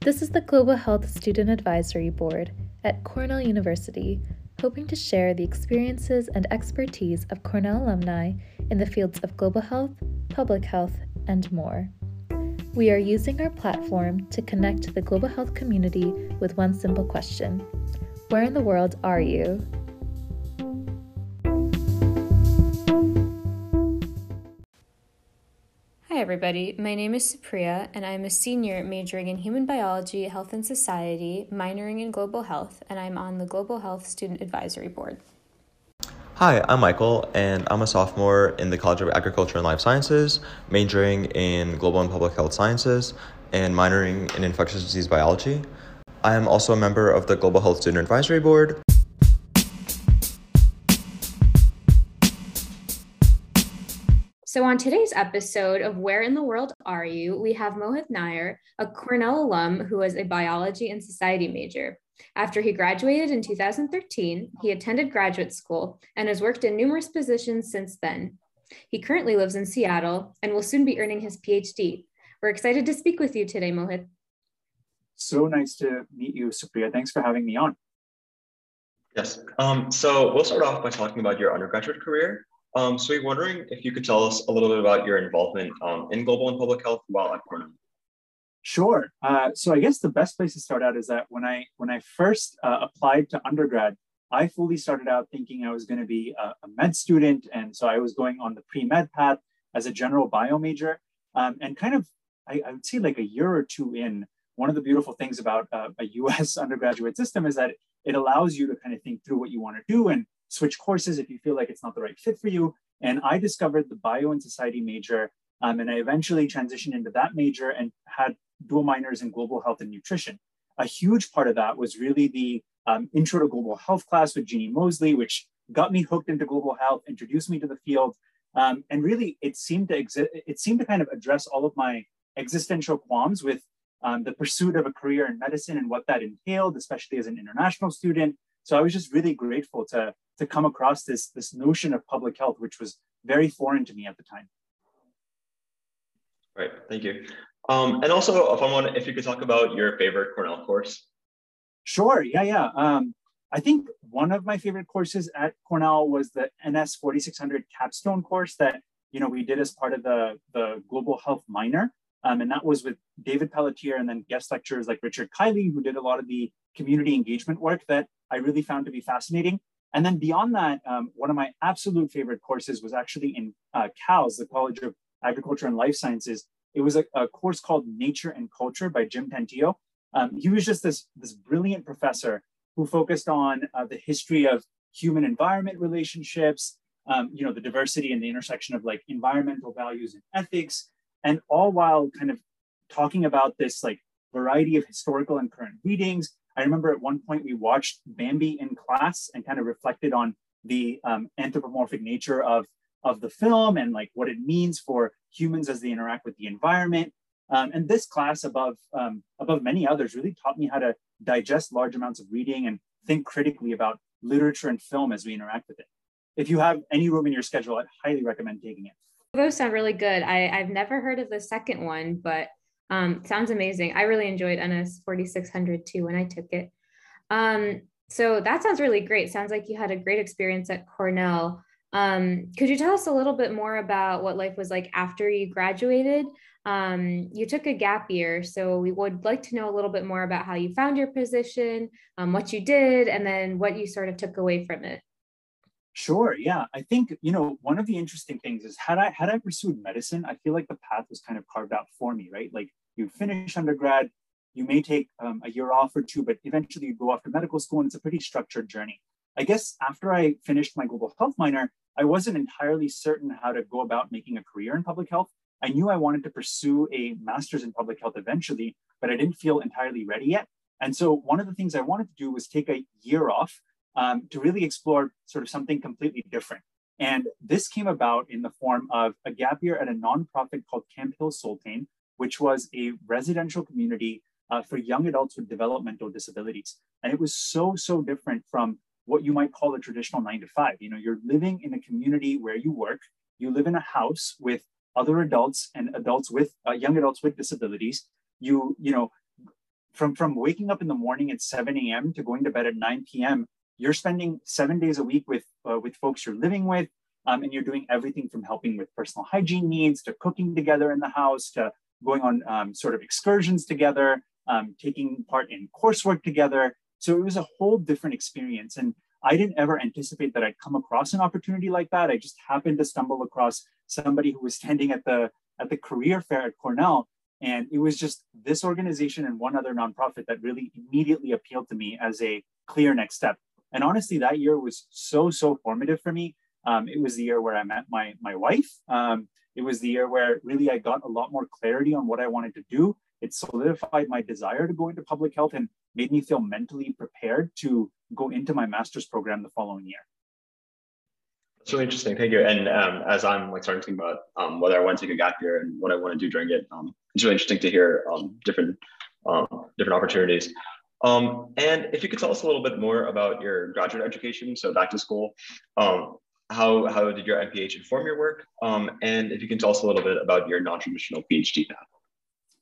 This is the Global Health Student Advisory Board at Cornell University, hoping to share the experiences and expertise of Cornell alumni in the fields of global health, public health, and more. We are using our platform to connect the global health community with one simple question Where in the world are you? Everybody. My name is Supriya, and I'm a senior majoring in human biology, health, and society, minoring in global health, and I'm on the Global Health Student Advisory Board. Hi, I'm Michael, and I'm a sophomore in the College of Agriculture and Life Sciences, majoring in global and public health sciences, and minoring in infectious disease biology. I am also a member of the Global Health Student Advisory Board. So, on today's episode of Where in the World Are You, we have Mohit Nair, a Cornell alum who was a biology and society major. After he graduated in 2013, he attended graduate school and has worked in numerous positions since then. He currently lives in Seattle and will soon be earning his PhD. We're excited to speak with you today, Mohit. So nice to meet you, Supriya. Thanks for having me on. Yes. Um, so we'll start off by talking about your undergraduate career. Um, so we're wondering if you could tell us a little bit about your involvement um, in global and public health while at Cornell. Sure. Uh, so I guess the best place to start out is that when I when I first uh, applied to undergrad, I fully started out thinking I was going to be a, a, med student, and so I was going on the pre med path as a general bio major. Um, and kind of, I, I, would say, like a year or two in, one of the beautiful things about uh, a U.S. undergraduate system is that it allows you to kind of think through what you want to do and switch courses if you feel like it's not the right fit for you. And I discovered the bio and society major, um, and I eventually transitioned into that major and had dual minors in global health and nutrition. A huge part of that was really the um, intro to global health class with Jeannie Mosley, which got me hooked into global health, introduced me to the field, um, and really it seemed to exist. It seemed to kind of address all of my existential qualms with um, the pursuit of a career in medicine and what that entailed, especially as an international student. So I was just really grateful to to come across this this notion of public health, which was very foreign to me at the time. Right. Thank you. Um, and also, if I want, if you could talk about your favorite Cornell course. Sure. Yeah. Yeah. Um, I think one of my favorite courses at Cornell was the NS 4600 capstone course that you know we did as part of the the global health minor. Um, and that was with David Pelletier and then guest lecturers like Richard Kiely, who did a lot of the community engagement work that I really found to be fascinating. And then beyond that, um, one of my absolute favorite courses was actually in uh, CALS, the College of Agriculture and Life Sciences. It was a, a course called Nature and Culture by Jim Tantillo. Um, he was just this, this brilliant professor who focused on uh, the history of human environment relationships, um, you know, the diversity and the intersection of like environmental values and ethics, and all while kind of talking about this like variety of historical and current readings. I remember at one point we watched Bambi in class and kind of reflected on the um, anthropomorphic nature of of the film and like what it means for humans as they interact with the environment. Um, and this class, above um, above many others, really taught me how to digest large amounts of reading and think critically about literature and film as we interact with it. If you have any room in your schedule, I'd highly recommend taking it. Those sound really good. I, I've never heard of the second one, but um, sounds amazing. I really enjoyed NS 4600 too when I took it. Um, so that sounds really great. Sounds like you had a great experience at Cornell. Um, could you tell us a little bit more about what life was like after you graduated? Um, you took a gap year, so we would like to know a little bit more about how you found your position, um, what you did, and then what you sort of took away from it. Sure. Yeah. I think, you know, one of the interesting things is had I had I pursued medicine, I feel like the path was kind of carved out for me, right? Like you finish undergrad, you may take um, a year off or two, but eventually you go off to medical school and it's a pretty structured journey. I guess after I finished my global health minor, I wasn't entirely certain how to go about making a career in public health. I knew I wanted to pursue a master's in public health eventually, but I didn't feel entirely ready yet. And so one of the things I wanted to do was take a year off um, to really explore sort of something completely different. And this came about in the form of a gap year at a nonprofit called Camphill Soltane, which was a residential community uh, for young adults with developmental disabilities. And it was so, so different from what you might call a traditional nine to five. You know, you're living in a community where you work, you live in a house with other adults and adults with uh, young adults with disabilities. You, you know, from from waking up in the morning at 7 a.m. to going to bed at 9 p.m. You're spending seven days a week with uh, with folks you're living with, um, and you're doing everything from helping with personal hygiene needs to cooking together in the house to going on um, sort of excursions together, um, taking part in coursework together. So it was a whole different experience. And I didn't ever anticipate that I'd come across an opportunity like that. I just happened to stumble across somebody who was standing at the at the career fair at Cornell. And it was just this organization and one other nonprofit that really immediately appealed to me as a clear next step. And honestly, that year was so, so formative for me. Um, it was the year where I met my, my wife. Um, it was the year where really I got a lot more clarity on what I wanted to do. It solidified my desire to go into public health and made me feel mentally prepared to go into my master's program the following year. That's really interesting. Thank you. And um, as I'm like starting to think about um, whether I want to take a gap year and what I want to do during it, um, it's really interesting to hear um, different um, different opportunities. Um, and if you could tell us a little bit more about your graduate education, so back to school, how how did your MPH inform your work? and if you can tell us a little bit about your non-traditional PhD path.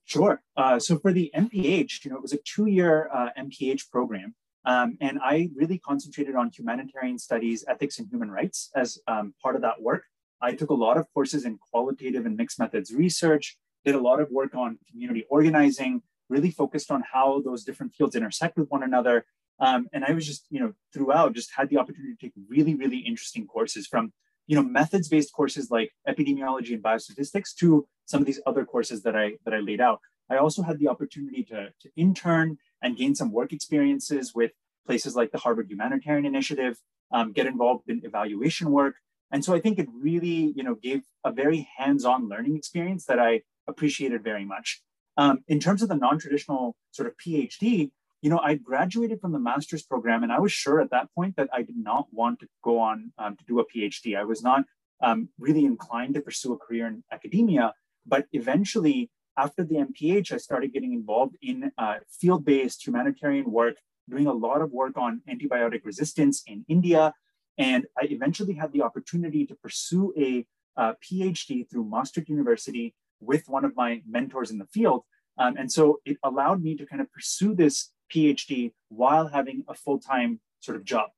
Sure. Uh, so for the MPH, you know, it was a two-year uh, MPH program. Um, and I really concentrated on humanitarian studies, ethics, and human rights as um, part of that work. I took a lot of courses in qualitative and mixed methods research, did a lot of work on community organizing, really focused on how those different fields intersect with one another. Um, and I was just, you know, throughout just had the opportunity to take really, really interesting courses from, you know, methods-based courses like epidemiology and biostatistics to some of these other courses that I that I laid out. I also had the opportunity to, to intern and gain some work experiences with places like the Harvard Humanitarian Initiative, um, get involved in evaluation work. And so I think it really, you know, gave a very hands-on learning experience that I appreciated very much. Um, in terms of the non-traditional sort of PhD, you know, I graduated from the master's program, and I was sure at that point that I did not want to go on um, to do a PhD. I was not um, really inclined to pursue a career in academia, but eventually after the MPH, I started getting involved in uh, field based humanitarian work, doing a lot of work on antibiotic resistance in India. And I eventually had the opportunity to pursue a uh, PhD through Maastricht University with one of my mentors in the field. Um, and so it allowed me to kind of pursue this PhD while having a full time sort of job.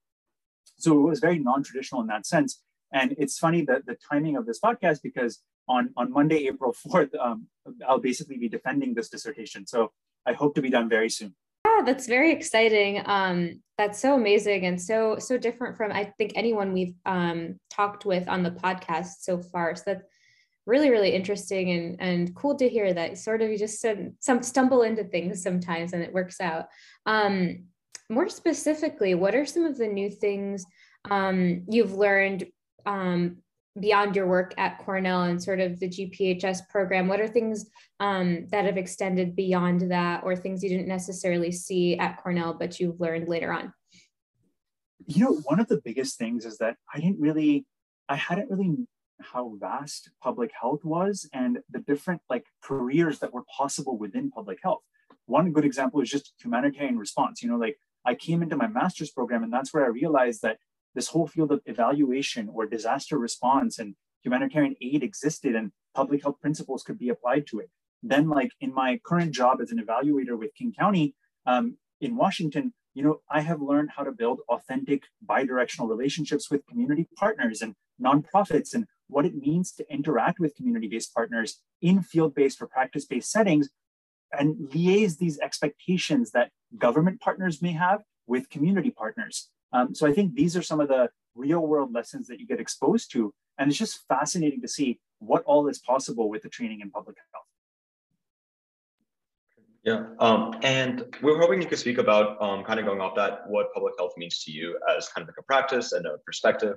So it was very non traditional in that sense. And it's funny that the timing of this podcast because on, on Monday, April 4th, um, I'll basically be defending this dissertation. So I hope to be done very soon. Yeah, that's very exciting. Um, that's so amazing and so so different from I think anyone we've um, talked with on the podcast so far. So that's really really interesting and and cool to hear that sort of you just some stumble into things sometimes and it works out. Um, more specifically, what are some of the new things um, you've learned um, beyond your work at Cornell and sort of the GPHS program? What are things um, that have extended beyond that, or things you didn't necessarily see at Cornell but you've learned later on? You know, one of the biggest things is that I didn't really, I hadn't really how vast public health was and the different like careers that were possible within public health. One good example is just humanitarian response. You know, like I came into my master's program and that's where I realized that this whole field of evaluation or disaster response and humanitarian aid existed and public health principles could be applied to it. Then, like in my current job as an evaluator with King County um, in Washington, you know, I have learned how to build authentic bidirectional relationships with community partners and nonprofits and what it means to interact with community-based partners in field-based or practice-based settings and liaise these expectations that government partners may have with community partners. Um, so I think these are some of the real world lessons that you get exposed to. And it's just fascinating to see what all is possible with the training in public health. Yeah, um, and we are hoping you could speak about um, kind of going off that, what public health means to you as kind of like a practice and a perspective.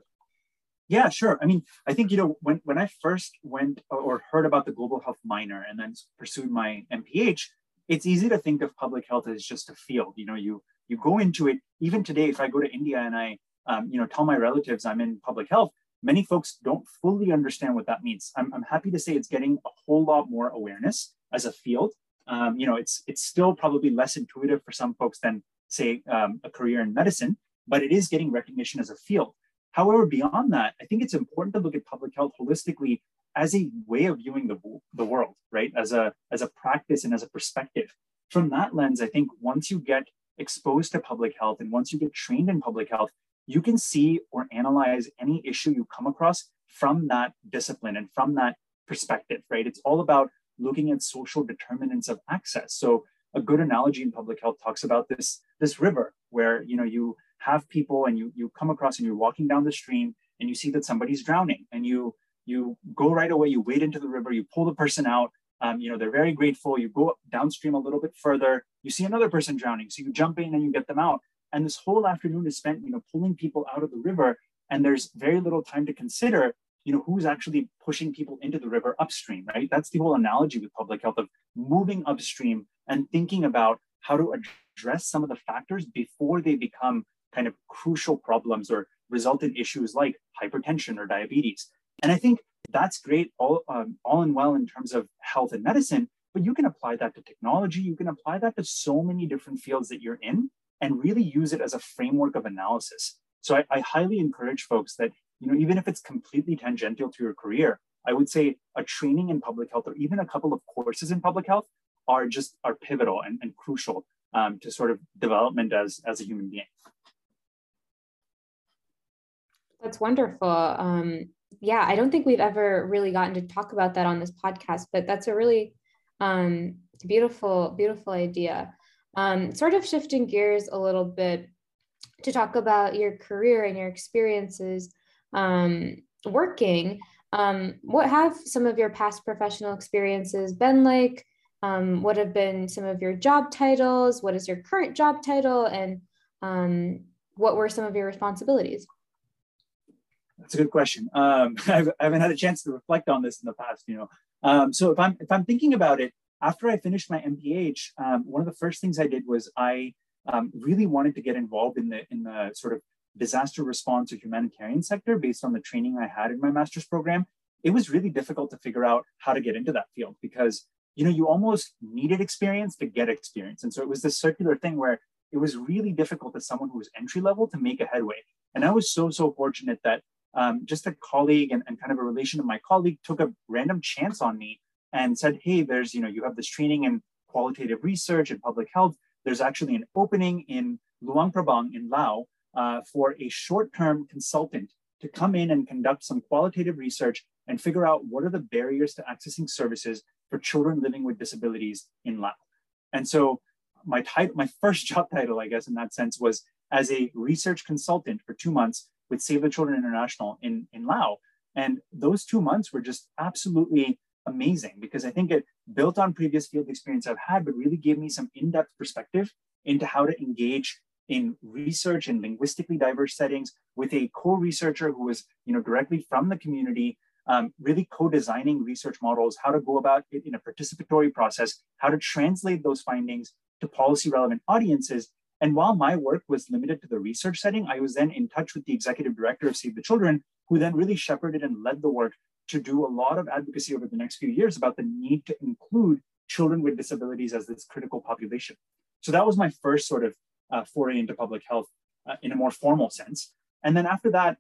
Yeah, sure. I mean, I think, you know, when, when I first went or heard about the global health minor and then pursued my MPH, it's easy to think of public health as just a field. You know, you you go into it. Even today, if I go to India and I, um, you know, tell my relatives I'm in public health, many folks don't fully understand what that means. I'm, I'm happy to say it's getting a whole lot more awareness as a field. Um, you know, it's it's still probably less intuitive for some folks than say um, a career in medicine, but it is getting recognition as a field. However, beyond that, I think it's important to look at public health holistically as a way of viewing the, the world, right? As a as a practice and as a perspective. from that lens, I think once you get exposed to public health and once you get trained in public health, you can see or analyze any issue you come across from that discipline and from that perspective, right? It's all about looking at social determinants of access. So a good analogy in public health talks about this, this river where you know you have people and you you come across and you're walking down the stream and you see that somebody's drowning and you you go right away, you wade into the river, you pull the person out, um, you know, they're very grateful. You go downstream a little bit further, you see another person drowning. So you jump in and you get them out. And this whole afternoon is spent, you know, pulling people out of the river. And there's very little time to consider, you know, who's actually pushing people into the river upstream, right? That's the whole analogy with public health of moving upstream and thinking about how to address some of the factors before they become kind of crucial problems or result in issues like hypertension or diabetes. And I think that's great all, um, all in well in terms of health and medicine, but you can apply that to technology. You can apply that to so many different fields that you're in and really use it as a framework of analysis. So I, I highly encourage folks that, you know, even if it's completely tangential to your career, I would say a training in public health or even a couple of courses in public health are just are pivotal and, and crucial um, to sort of development as, as a human being. That's wonderful. Um, yeah, I don't think we've ever really gotten to talk about that on this podcast, but that's a really um, beautiful, beautiful idea. Um, sort of shifting gears a little bit to talk about your career and your experiences um, working. Um, what have some of your past professional experiences been like? Um, what have been some of your job titles? What is your current job title? And um, what were some of your responsibilities? That's a good question. Um, I've, I haven't had a chance to reflect on this in the past, you know. Um, so if I'm if I'm thinking about it, after I finished my MPH, um, one of the first things I did was I um, really wanted to get involved in the in the sort of disaster response or humanitarian sector based on the training I had in my master's program. It was really difficult to figure out how to get into that field because you know you almost needed experience to get experience, and so it was this circular thing where it was really difficult as someone who was entry level to make a headway. And I was so so fortunate that um, just a colleague and, and kind of a relation of my colleague took a random chance on me and said, hey, there's, you know, you have this training in qualitative research and public health. There's actually an opening in Luang Prabang in Laos uh, for a short-term consultant to come in and conduct some qualitative research and figure out what are the barriers to accessing services for children living with disabilities in Laos. And so my title, my first job title, I guess, in that sense, was as a research consultant for two months with Save the Children International in, in Laos. And those two months were just absolutely amazing because I think it built on previous field experience I've had, but really gave me some in-depth perspective into how to engage in research in linguistically diverse settings with a co-researcher who was you know, directly from the community, um, really co-designing research models, how to go about it in a participatory process, how to translate those findings to policy relevant audiences, and while my work was limited to the research setting, I was then in touch with the executive director of Save the Children, who then really shepherded and led the work to do a lot of advocacy over the next few years about the need to include children with disabilities as this critical population. So that was my first sort of uh, foray into public health uh, in a more formal sense. And then after that,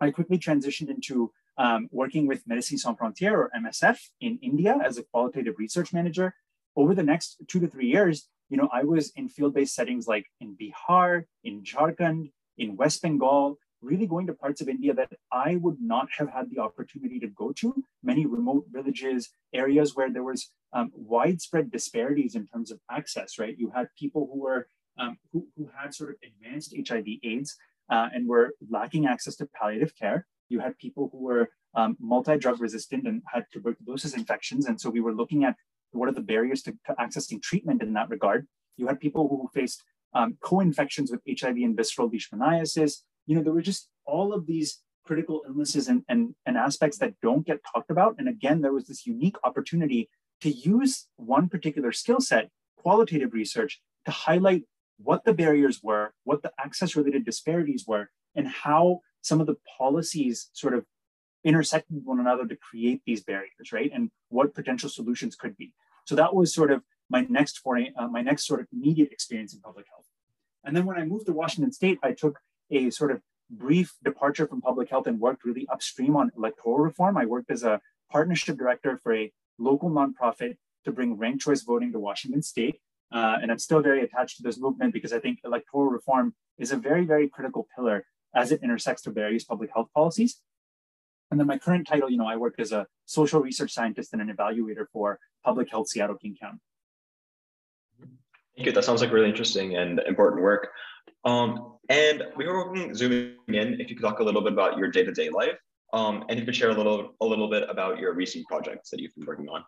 I quickly transitioned into um, working with Médecins Sans Frontières or MSF in India as a qualitative research manager. Over the next two to three years, you know, I was in field-based settings like in Bihar, in Jharkhand, in West Bengal, really going to parts of India that I would not have had the opportunity to go to, many remote villages, areas where there was um, widespread disparities in terms of access, right? You had people who were, um, who, who had sort of advanced HIV AIDS uh, and were lacking access to palliative care. You had people who were um, multi-drug resistant and had tuberculosis infections. And so we were looking at what are the barriers to, to accessing treatment in that regard? You had people who faced um, co-infections with HIV and visceral leishmaniasis. You know, there were just all of these critical illnesses and, and, and aspects that don't get talked about. And again, there was this unique opportunity to use one particular skill set, qualitative research, to highlight what the barriers were, what the access related disparities were, and how some of the policies sort of intersect with one another to create these barriers, right? And what potential solutions could be. So that was sort of my next uh, my next sort of immediate experience in public health. And then when I moved to Washington State, I took a sort of brief departure from public health and worked really upstream on electoral reform. I worked as a partnership director for a local nonprofit to bring ranked choice voting to Washington State. Uh, and I'm still very attached to this movement because I think electoral reform is a very, very critical pillar as it intersects to various public health policies. And then my current title, you know, I work as a social research scientist and an evaluator for Public Health Seattle King County. Thank you. That sounds like really interesting and important work. Um, and we were hoping zooming in, if you could talk a little bit about your day-to-day life, um, and you could share a little a little bit about your recent projects that you've been working on.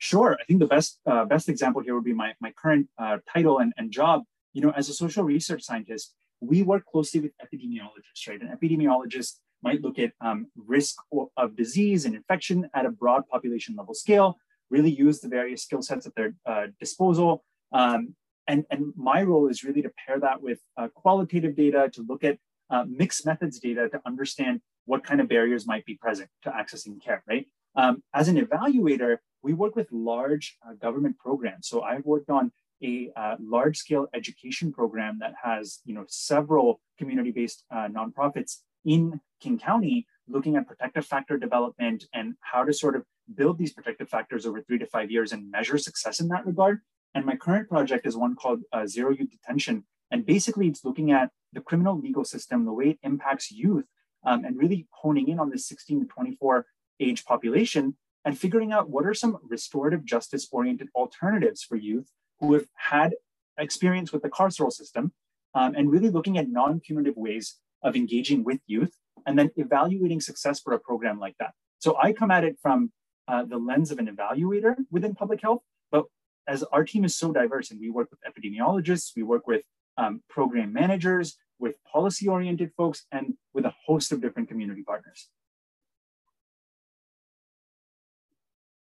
Sure. I think the best uh, best example here would be my my current uh, title and, and job. You know, as a social research scientist, we work closely with epidemiologists, right? An epidemiologist might look at um, risk of disease and infection at a broad population level scale, really use the various skill sets at their uh, disposal. Um, and, and my role is really to pair that with uh, qualitative data to look at uh, mixed methods data to understand what kind of barriers might be present to accessing care, right? Um, as an evaluator, we work with large uh, government programs. So I've worked on a uh, large scale education program that has you know several community based uh, nonprofits in King County looking at protective factor development and how to sort of build these protective factors over three to five years and measure success in that regard. And my current project is one called uh, Zero Youth Detention. And basically, it's looking at the criminal legal system, the way it impacts youth, um, and really honing in on the 16 to 24 age population and figuring out what are some restorative justice oriented alternatives for youth who have had experience with the carceral system um, and really looking at non punitive ways of engaging with youth and then evaluating success for a program like that. So I come at it from uh, the lens of an evaluator within public health, but as our team is so diverse and we work with epidemiologists, we work with um, program managers, with policy oriented folks, and with a host of different community partners.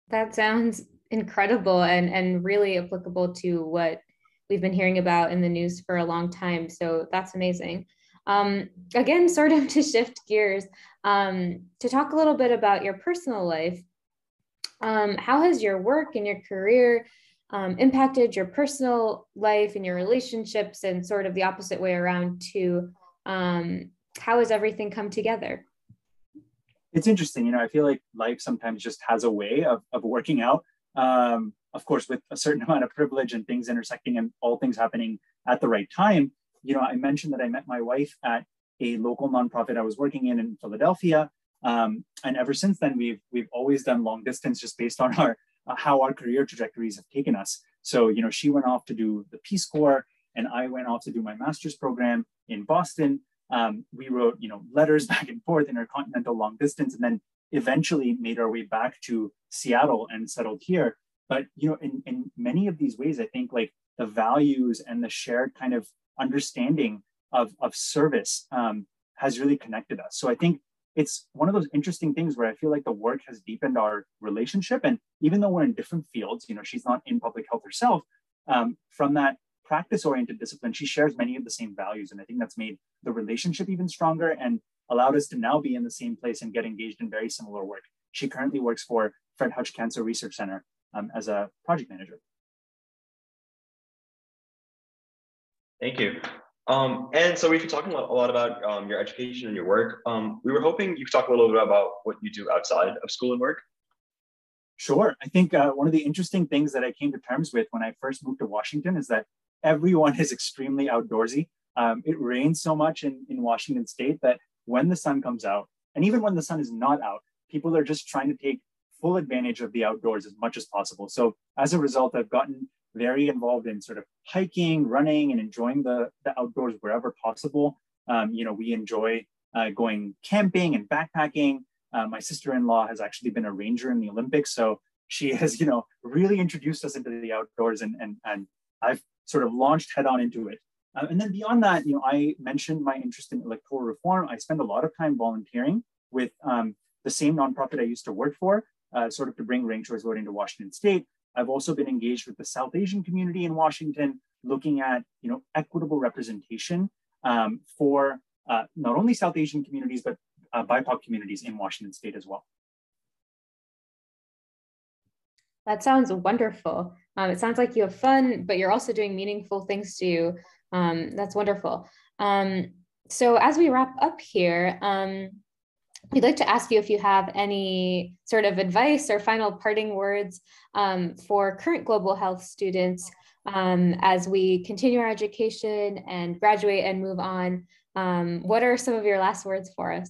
That sounds incredible and, and really applicable to what we've been hearing about in the news for a long time. So that's amazing. Um, again, sort of to shift gears, um, to talk a little bit about your personal life. Um, how has your work and your career um, impacted your personal life and your relationships, and sort of the opposite way around to um, how has everything come together? It's interesting, you know. I feel like life sometimes just has a way of, of working out. Um, of course, with a certain amount of privilege and things intersecting and all things happening at the right time you know, I mentioned that I met my wife at a local nonprofit I was working in in Philadelphia. Um, and ever since then, we've we've always done long distance just based on our uh, how our career trajectories have taken us. So you know, she went off to do the Peace Corps, and I went off to do my master's program in Boston. Um, we wrote you know letters back and forth intercontinental long distance, and then eventually made our way back to Seattle and settled here. But you know, in in many of these ways, I think like the values and the shared kind of understanding of, of service um, has really connected us. So I think it's one of those interesting things where I feel like the work has deepened our relationship. And even though we're in different fields, you know, she's not in public health herself, um, from that practice oriented discipline, she shares many of the same values. And I think that's made the relationship even stronger and allowed us to now be in the same place and get engaged in very similar work. She currently works for Fred Hutch Cancer Research Center um, as a project manager. Thank you. Um, and so we've been talking a lot about um, your education and your work. Um, we were hoping you could talk a little bit about what you do outside of school and work. Sure. I think uh, one of the interesting things that I came to terms with when I first moved to Washington is that everyone is extremely outdoorsy. Um, it rains so much in, in Washington state that when the sun comes out, and even when the sun is not out, people are just trying to take full advantage of the outdoors as much as possible. So as a result, I've gotten very involved in sort of hiking, running, and enjoying the, the outdoors wherever possible. Um, you know, we enjoy uh, going camping and backpacking. Uh, my sister-in-law has actually been a ranger in the Olympics, so she has, you know, really introduced us into the outdoors, and and and I've sort of launched head on into it. Uh, and then beyond that, you know, I mentioned my interest in electoral reform. I spend a lot of time volunteering with um, the same nonprofit I used to work for, uh, sort of to bring ranked choice voting to Washington State. I've also been engaged with the South Asian community in Washington, looking at you know equitable representation um, for uh, not only South Asian communities but uh, BIPOC communities in Washington State as well. That sounds wonderful. Um, it sounds like you have fun, but you're also doing meaningful things too. Um, that's wonderful. Um, so as we wrap up here, um, we'd like to ask you if you have any sort of advice or final parting words um, for current global health students um, as we continue our education and graduate and move on. What are some of your last words for us?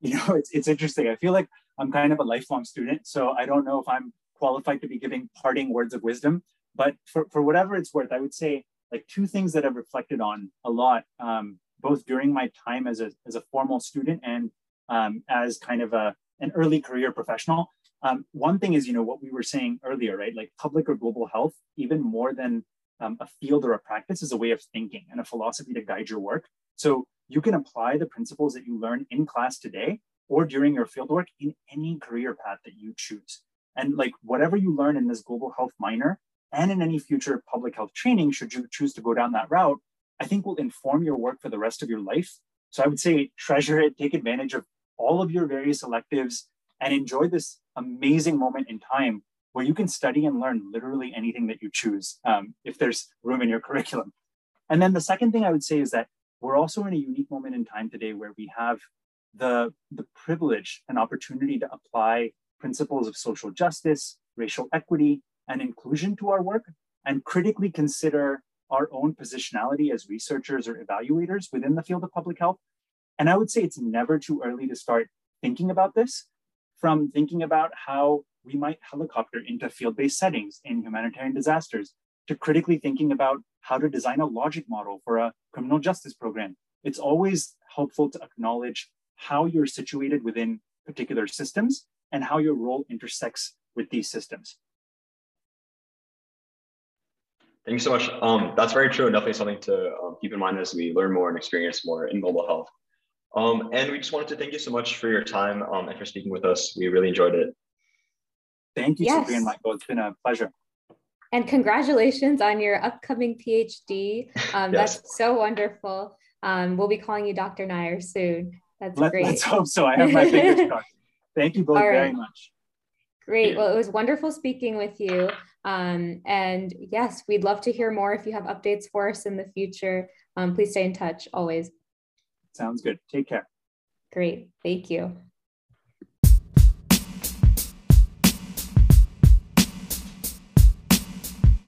You know, it's, it's interesting. I feel like I'm kind of a lifelong student, so I don't know if I'm qualified to be giving parting words of wisdom. But for, for whatever it's worth, I would say like two things that I've reflected on a lot, um, both during my time as a, as a formal student and um, as kind of a, an early career professional. Um, one thing is, you know, what we were saying earlier, right? Like public or global health, even more than um, a field or a practice, is a way of thinking and a philosophy to guide your work. So you can apply the principles that you learn in class today or during your fieldwork in any career path that you choose. And like whatever you learn in this global health minor and in any future public health training, should you choose to go down that route, I think will inform your work for the rest of your life. So I would say treasure it, take advantage of all of your various electives, and enjoy this amazing moment in time where you can study and learn literally anything that you choose um, if there's room in your curriculum. And then the second thing I would say is that we're also in a unique moment in time today where we have the, the privilege and opportunity to apply principles of social justice, racial equity, and inclusion to our work, and critically consider our own positionality as researchers or evaluators within the field of public health. And I would say it's never too early to start thinking about this, from thinking about how we might helicopter into field based settings in humanitarian disasters, to critically thinking about how to design a logic model for a criminal justice program. It's always helpful to acknowledge how you're situated within particular systems and how your role intersects with these systems. Thank you so much. Um, that's very true definitely something to um, keep in mind as we learn more and experience more in global health. Um, and we just wanted to thank you so much for your time um, and for speaking with us. We really enjoyed it. Thank you, yes. Sophie and Michael. It's been a pleasure. And congratulations on your upcoming PhD. Um, yes. That's so wonderful. Um, we'll be calling you Dr. Nair soon. That's Let, great. Let's hope so. I have my fingers crossed. Thank you both right. very much. Great. Well, it was wonderful speaking with you. Um, and yes, we'd love to hear more if you have updates for us in the future. Um, please stay in touch always. Sounds good. Take care. Great. Thank you.